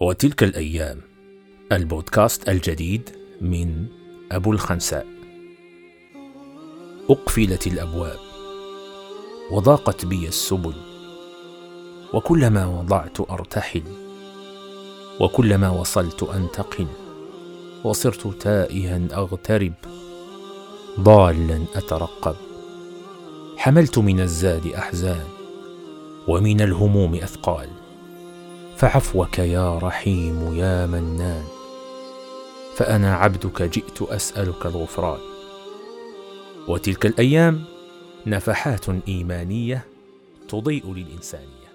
وتلك الأيام البودكاست الجديد من أبو الخنساء. أقفلت الأبواب وضاقت بي السبل وكلما وضعت أرتحل وكلما وصلت أنتقل وصرت تائها أغترب ضالا أترقب. حملت من الزاد أحزان ومن الهموم أثقال. فعفوك يا رحيم يا منان. فأنا عبدك جئت أسألك الغفران. وتلك الأيام نفحات إيمانية تضيء للإنسانية.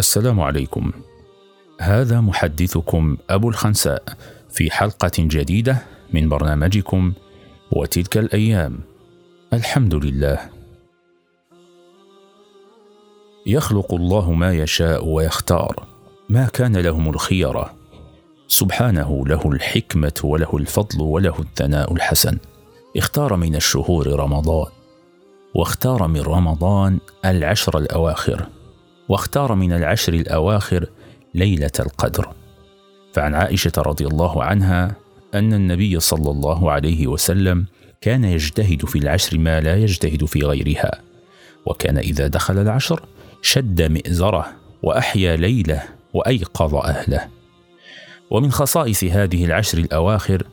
السلام عليكم. هذا محدثكم أبو الخنساء في حلقة جديدة من برنامجكم وتلك الأيام. الحمد لله. يخلق الله ما يشاء ويختار. ما كان لهم الخيره سبحانه له الحكمة وله الفضل وله الثناء الحسن. اختار من الشهور رمضان. واختار من رمضان العشر الأواخر. واختار من العشر الأواخر ليلة القدر. فعن عائشة رضي الله عنها أن النبي صلى الله عليه وسلم كان يجتهد في العشر ما لا يجتهد في غيرها. وكان إذا دخل العشر شد مئزره وأحيا ليله وأيقظ أهله. ومن خصائص هذه العشر الأواخر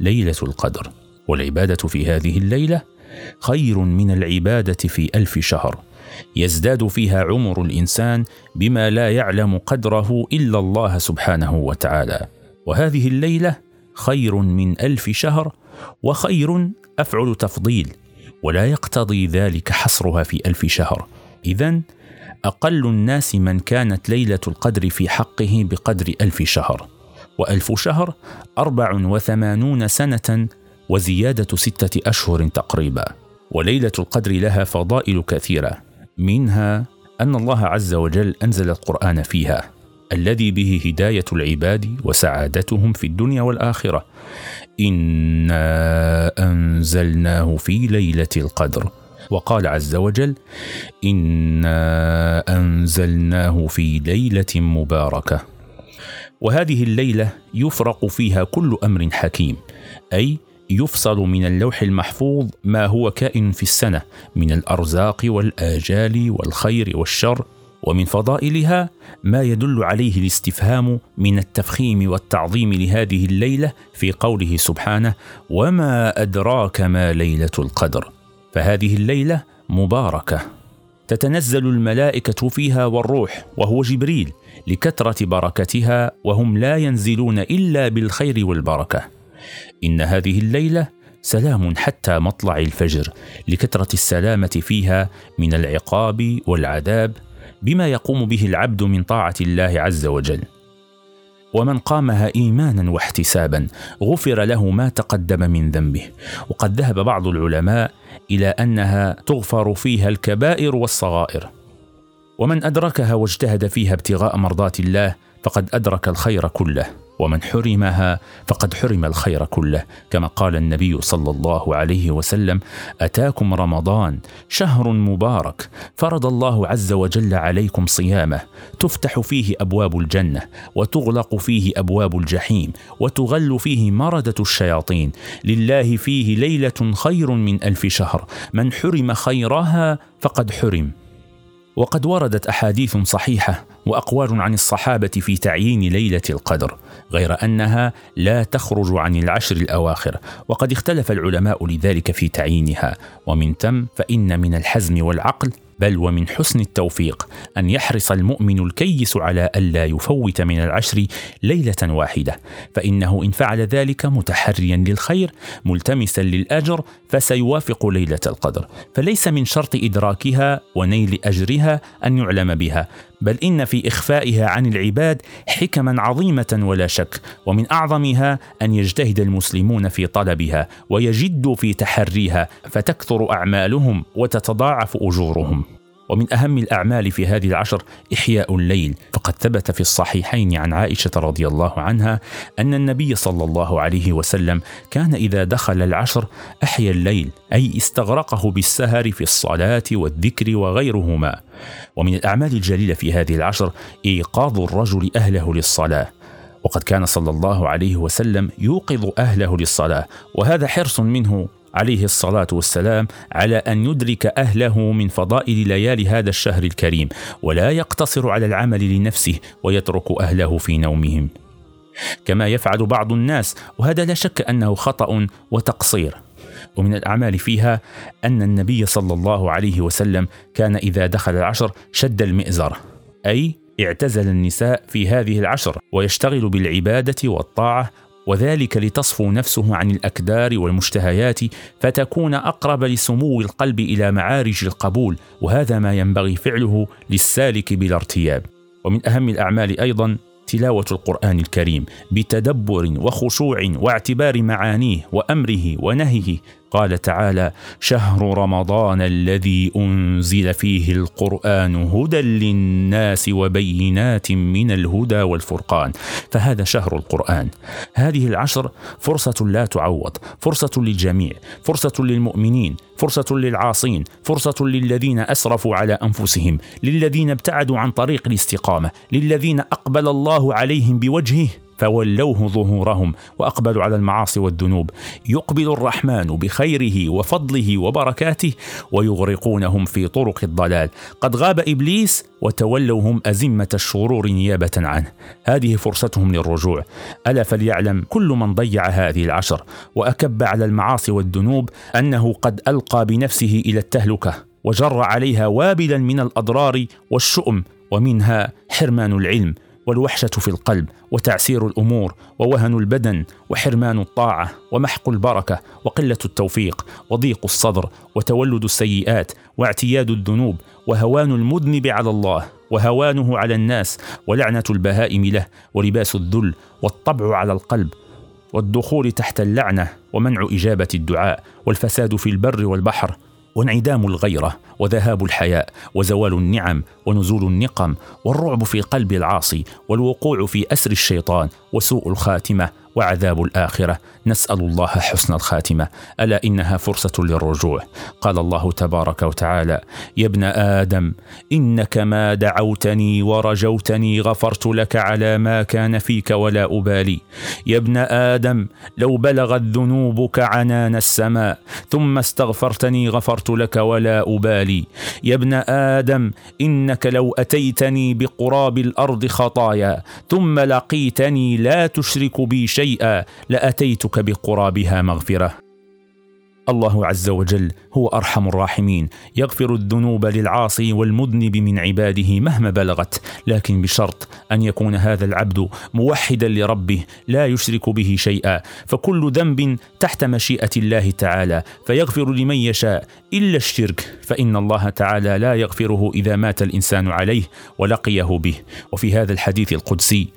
ليلة القدر والعبادة في هذه الليلة خير من العبادة في ألف شهر. يزداد فيها عمر الإنسان بما لا يعلم قدره إلا الله سبحانه وتعالى. وهذه الليلة خير من ألف شهر وخير أفعل تفضيل ولا يقتضي ذلك حصرها في ألف شهر. اذا أقل الناس من كانت ليلة القدر في حقه بقدر ألف شهر وألف شهر أربع وثمانون سنة وزيادة ستة أشهر تقريبا وليلة القدر لها فضائل كثيرة منها أن الله عز وجل أنزل القرآن فيها الذي به هداية العباد وسعادتهم في الدنيا والآخرة. إنا أنزلناه في ليلة القدر. وقال عز وجل انا انزلناه في ليله مباركه. وهذه الليلة يفرق فيها كل أمر حكيم أي يفصل من اللوح المحفوظ ما هو كائن في السنة من الأرزاق والآجال والخير والشر ومن فضائلها ما يدل عليه الاستفهام من التفخيم والتعظيم لهذه الليلة في قوله سبحانه وما ادراك ما ليله القدر. فهذه الليلة مباركة. تتنزل الملائكة فيها والروح وهو جبريل لكثرة بركتها وهم لا ينزلون إلا بالخير والبركة. إن هذه الليلة سلام حتى مطلع الفجر لكثرة السلامة فيها من العقاب والعذاب بما يقوم به العبد من طاعة الله عز وجل. ومن قامها إيمانا واحتسابا غفر له ما تقدم من ذنبه. وقد ذهب بعض العلماء إلى أنها تغفر فيها الكبائر والصغائر. ومن أدركها واجتهد فيها ابتغاء مرضات الله فقد أدرك الخير كله. ومن حرمها فقد حرم الخير كله كما قال النبي صلى الله عليه وسلم أتاكم رمضان شهر مبارك فرض الله عز وجل عليكم صيامه تفتح فيه أبواب الجنة وتغلق فيه أبواب الجحيم وتغل فيه مردة الشياطين لله فيه ليلة خير من ألف شهر من حرم خيرها فقد حرم. وقد وردت أحاديث صحيحة وأقوال عن الصحابة في تعيين ليلة القدر غير أنها لا تخرج عن العشر الأواخر وقد اختلف العلماء لذلك في تعيينها ومن ثم فإن من الحزم والعقل بل ومن حسن التوفيق أن يحرص المؤمن الكيس على ألا يفوت من العشر ليلة واحدة فإنه إن فعل ذلك متحريا للخير ملتمسا للأجر فسيوافق ليلة القدر. فليس من شرط إدراكها ونيل أجرها أن يعلم بها بل إن في إخفائها عن العباد حكما عظيمة ولا شك ومن أعظمها أن يجتهد المسلمون في طلبها ويجدوا في تحريها فتكثر أعمالهم وتتضاعف أجورهم. ومن أهم الأعمال في هذه العشر إحياء الليل فقد ثبت في الصحيحين عن عائشة رضي الله عنها أن النبي صلى الله عليه وسلم كان إذا دخل العشر أحيا الليل أي استغرقه بالسهر في الصلاة والذكر وغيرهما. ومن الأعمال الجليلة في هذه العشر إيقاظ الرجل أهله للصلاة. وقد كان صلى الله عليه وسلم يوقظ أهله للصلاة وهذا حرص منه عليه الصلاة والسلام على أن يدرك أهله من فضائل ليالي هذا الشهر الكريم ولا يقتصر على العمل لنفسه ويترك أهله في نومهم. كما يفعل بعض الناس وهذا لا شك أنه خطأ وتقصير. ومن الأعمال فيها أن النبي صلى الله عليه وسلم كان إذا دخل العشر شد المئزر أي اعتزل النساء في هذه العشر ويشتغل بالعبادة والطاعة وذلك لتصفو نفسه عن الأكدار والمشتهيات فتكون أقرب لسمو القلب إلى معارج القبول وهذا ما ينبغي فعله للسالك بلا ارتياب. ومن أهم الأعمال أيضا تلاوة القرآن الكريم بتدبر وخشوع واعتبار معانيه وأمره ونهيه قال تعالى شهر رمضان الذي أنزل فيه القرآن هدى للناس وبينات من الهدى والفرقان. فهذا شهر القرآن. هذه العشر فرصة لا تعوض فرصة للجميع فرصة للمؤمنين فرصة للعاصين فرصة للذين أسرفوا على أنفسهم للذين ابتعدوا عن طريق الاستقامة للذين أقبل الله عليهم بوجهه. فولوه ظهورهم وأقبلوا على المعاصي والذنوب. يقبل الرحمن بخيره وفضله وبركاته ويغرقونهم في طرق الضلال. قد غاب إبليس وتولوا هم أزمة الشرور نيابة عنه. هذه فرصتهم للرجوع. ألا فليعلم كل من ضيع هذه العشر وأكب على المعاصي والذنوب أنه قد ألقى بنفسه إلى التهلكة وجر عليها وابلا من الأضرار والشؤم ومنها حرمان العلم والوحشة في القلب وتعسير الأمور ووهن البدن وحرمان الطاعة ومحق البركة وقلة التوفيق وضيق الصدر وتولد السيئات واعتياد الذنوب وهوان المذنب على الله وهوانه على الناس ولعنة البهائم له ولباس الذل والطبع على القلب والدخول تحت اللعنة ومنع إجابة الدعاء والفساد في البر والبحر. وانعدام الغيرة وذهاب الحياء وزوال النعم ونزول النقم والرعب في قلب العاصي والوقوع في أسر الشيطان وسوء الخاتمة وعذاب الآخرة. نسأل الله حسن الخاتمة. ألا إنها فرصة للرجوع. قال الله تبارك وتعالى يا ابن آدم إنك ما دعوتني ورجوتني غفرت لك على ما كان فيك ولا أبالي. يا ابن آدم لو بلغت ذنوبك عنان السماء ثم استغفرتني غفرت لك ولا أبالي. يا ابن آدم إنك لو أتيتني بقراب الأرض خطايا ثم لقيتني لا تشرك بي شيئا شيئا لأتيتك بقرابها مغفرة. الله عز وجل هو أرحم الراحمين يغفر الذنوب للعاصي والمذنب من عباده مهما بلغت لكن بشرط أن يكون هذا العبد موحدا لربه لا يشرك به شيئا. فكل ذنب تحت مشيئة الله تعالى فيغفر لمن يشاء. إلا الشرك فإن الله تعالى لا يغفره إذا مات الإنسان عليه ولقيه به. وفي هذا الحديث القدسي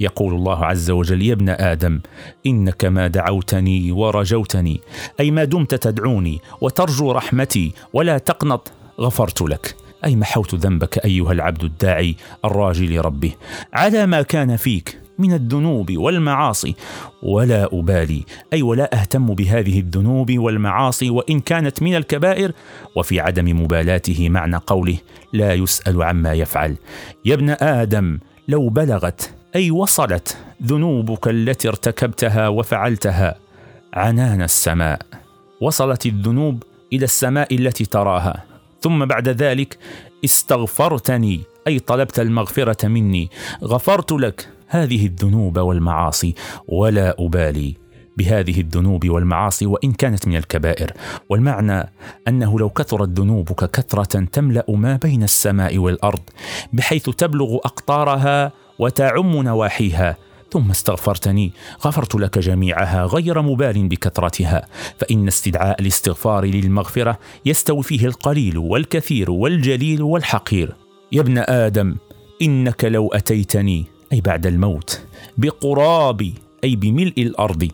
يقول الله عز وجل يا ابن آدم إنك ما دعوتني ورجوتني أي ما دمت تدعوني وترجو رحمتي ولا تقنط غفرت لك. أي محوت ذنبك أيها العبد الداعي الراجي لربه. على ما كان فيك من الذنوب والمعاصي ولا أبالي أي ولا أهتم بهذه الذنوب والمعاصي وإن كانت من الكبائر وفي عدم مبالاته معنى قوله لا يسأل عما يفعل. يا ابن آدم لو بلغت أي وصلت ذنوبك التي ارتكبتها وفعلتها عنان السماء. وصلت الذنوب إلى السماء التي تراها. ثم بعد ذلك استغفرتني أي طلبت المغفرة مني. غفرت لك هذه الذنوب والمعاصي ولا أبالي بهذه الذنوب والمعاصي وإن كانت من الكبائر. والمعنى أنه لو كثرت ذنوبك كثرة تملأ ما بين السماء والأرض بحيث تبلغ أقطارها وتعم نواحيها. ثم استغفرتني غفرت لك جميعها غير مبال بكثرتها. فإن استدعاء الاستغفار للمغفرة يستوي فيه القليل والكثير والجليل والحقير. يا ابن آدم إنك لو أتيتني أي بعد الموت بقراب أي بملء الأرض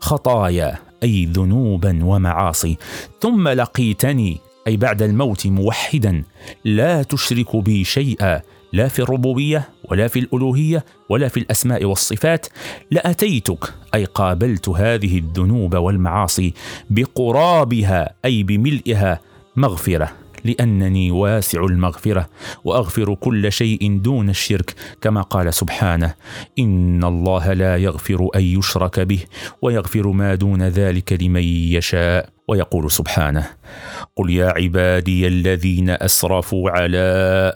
خطايا أي ذنوبا ومعاصي ثم لقيتني أي بعد الموت موحدا لا تشرك بي شيئا لا في الربوبية ولا في الألوهية ولا في الأسماء والصفات لأتيتك أي قابلت هذه الذنوب والمعاصي بقرابها أي بملئها مغفرة لأنني واسع المغفرة وأغفر كل شيء دون الشرك كما قال سبحانه إن الله لا يغفر أن يشرك به ويغفر ما دون ذلك لمن يشاء. ويقول سبحانه قل يا عبادي الذين أسرفوا على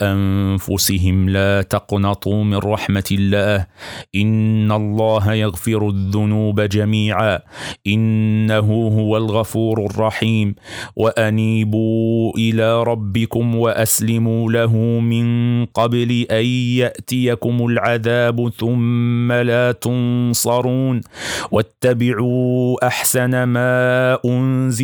أنفسهم لا تقنطوا من رحمة الله. إن الله يغفر الذنوب جميعا. إنه هو الغفور الرحيم. وأنيبوا إلى ربكم وأسلموا له من قبل أن يأتيكم العذاب ثم لا تنصرون. واتبعوا أحسن ما أنزل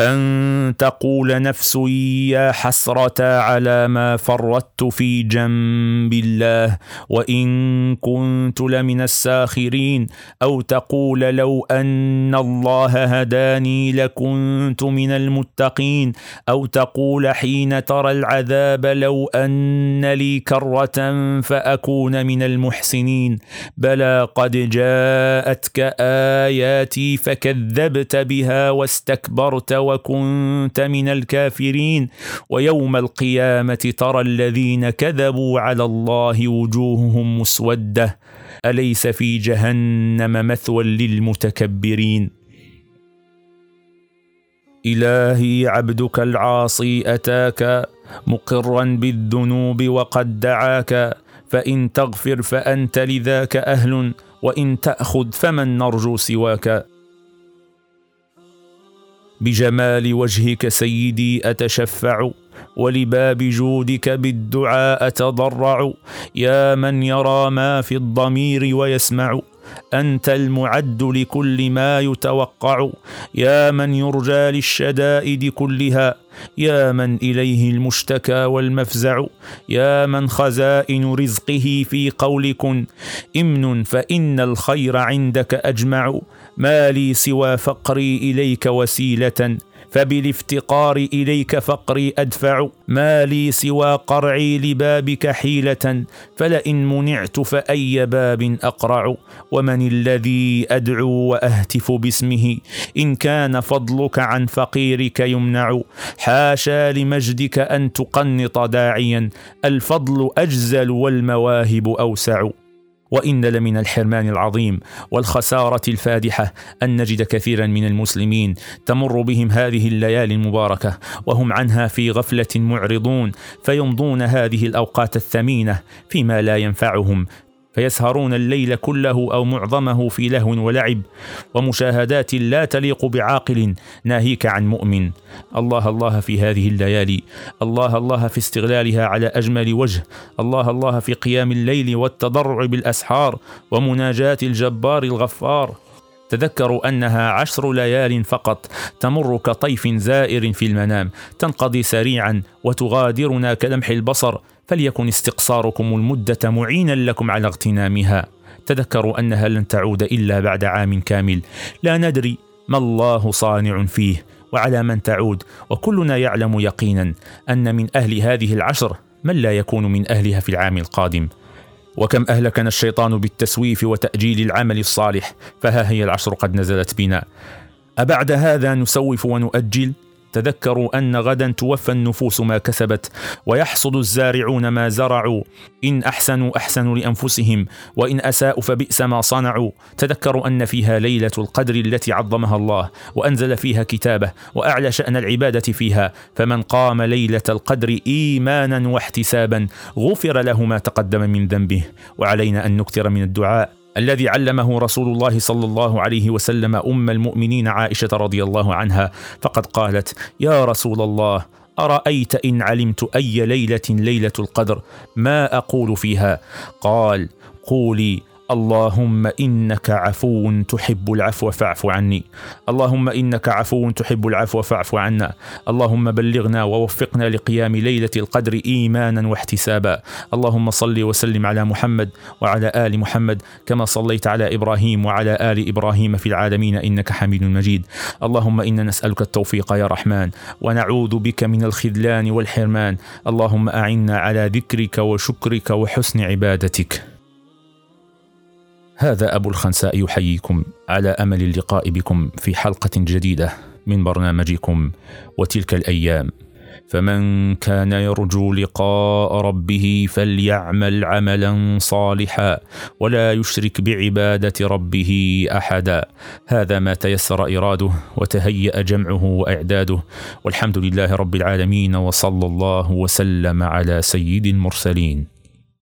أن تقول نفس يا حسرة على ما فرطت في جنب الله وإن كنت لمن الساخرين. أو تقول لو أن الله هداني لكنت من المتقين. أو تقول حين ترى العذاب لو أن لي كرة فأكون من المحسنين. بلى قد جاءتك آياتي فكذبت بها واستكبرت وكنت من الكافرين. ويوم القيامة ترى الذين كذبوا على الله وجوههم مسودة. أليس في جهنم مثوى للمتكبرين؟ إلهي عبدك العاصي أتاك مقرا بالذنوب وقد دعاك. فإن تغفر فأنت لذاك أهل وإن تأخذ فمن نرجو سواك. بجمال وجهك سيدي أتشفع ولباب جودك بالدعاء أتضرع. يا من يرى ما في الضمير ويسمع أنت المعد لكل ما يتوقع. يا من يرجى للشدائد كلها يا من إليه المشتكى والمفزع. يا من خزائن رزقه في قول كن امن فإن الخير عندك أجمع. ما لي سوى فقري إليك وسيلة فبالافتقار إليك فقري أدفع. ما لي سوى قرعي لبابك حيلة فلئن منعت فأي باب أقرع. ومن الذي أدعو وأهتف باسمه إن كان فضلك عن فقيرك يمنع. حاشا لمجدك أن تقنط داعيا الفضل أجزل والمواهب أوسع. وإن لمن الحرمان العظيم والخسارة الفادحة أن نجد كثيرا من المسلمين تمر بهم هذه الليالي المباركة وهم عنها في غفلة معرضون فيمضون هذه الأوقات الثمينة فيما لا ينفعهم فيسهرون الليل كله أو معظمه في لهو ولعب ومشاهدات لا تليق بعاقل ناهيك عن مؤمن. الله الله في هذه الليالي الله الله في استغلالها على أجمل وجه الله الله في قيام الليل والتضرع بالأسحار ومناجاة الجبار الغفار. تذكروا أنها عشر ليال فقط تمر كطيف زائر في المنام تنقضي سريعا وتغادرنا كلمح البصر فليكن استقصاركم المدة معينا لكم على اغتنامها. تذكروا أنها لن تعود إلا بعد عام كامل. لا ندري ما الله صانع فيه وعلى من تعود وكلنا يعلم يقينا أن من أهل هذه العشر من لا يكون من أهلها في العام القادم. وكم أهلكنا الشيطان بالتسويف وتأجيل العمل الصالح فها هي العشر قد نزلت بنا. أبعد هذا نسوف ونؤجل؟ تذكروا أن غدا توفى النفوس ما كسبت ويحصد الزارعون ما زرعوا. إن أحسنوا احسنوا لأنفسهم وإن أساءوا فبئس ما صنعوا. تذكروا أن فيها ليلة القدر التي عظمها الله وأنزل فيها كتابه وأعلى شأن العبادة فيها. فمن قام ليلة القدر ايمانا واحتسابا غفر له ما تقدم من ذنبه. وعلينا أن نكثر من الدعاء. الذي علمه رسول الله صلى الله عليه وسلم أم المؤمنين عائشة رضي الله عنها فقد قالت يا رسول الله أرأيت إن علمت أي ليلة ليلة القدر؟ ما أقول فيها؟ قال قولي اللهم إنك عفو تحب العفو فاعف عني. اللهم إنك عفو تحب العفو فاعف عنا. اللهم بلغنا ووفقنا لقيام ليلة القدر إيمانا واحتسابا. اللهم صل وسلم على محمد وعلى آل محمد كما صليت على إبراهيم وعلى آل إبراهيم في العالمين إنك حميد مجيد. اللهم أنا نسألك التوفيق يا رحمن ونعوذ بك من الخذلان والحرمان. اللهم أعنا على ذكرك وشكرك وحسن عبادتك. هذا أبو الخنساء يحييكم على أمل اللقاء بكم في حلقة جديدة من برنامجكم وتلك الأيام. فمن كان يرجو لقاء ربه فليعمل عملا صالحا ولا يشرك بعبادة ربه أحدا. هذا ما تيسر إراده وتهيأ جمعه وإعداده. والحمد لله رب العالمين وصلى الله وسلم على سيد المرسلين.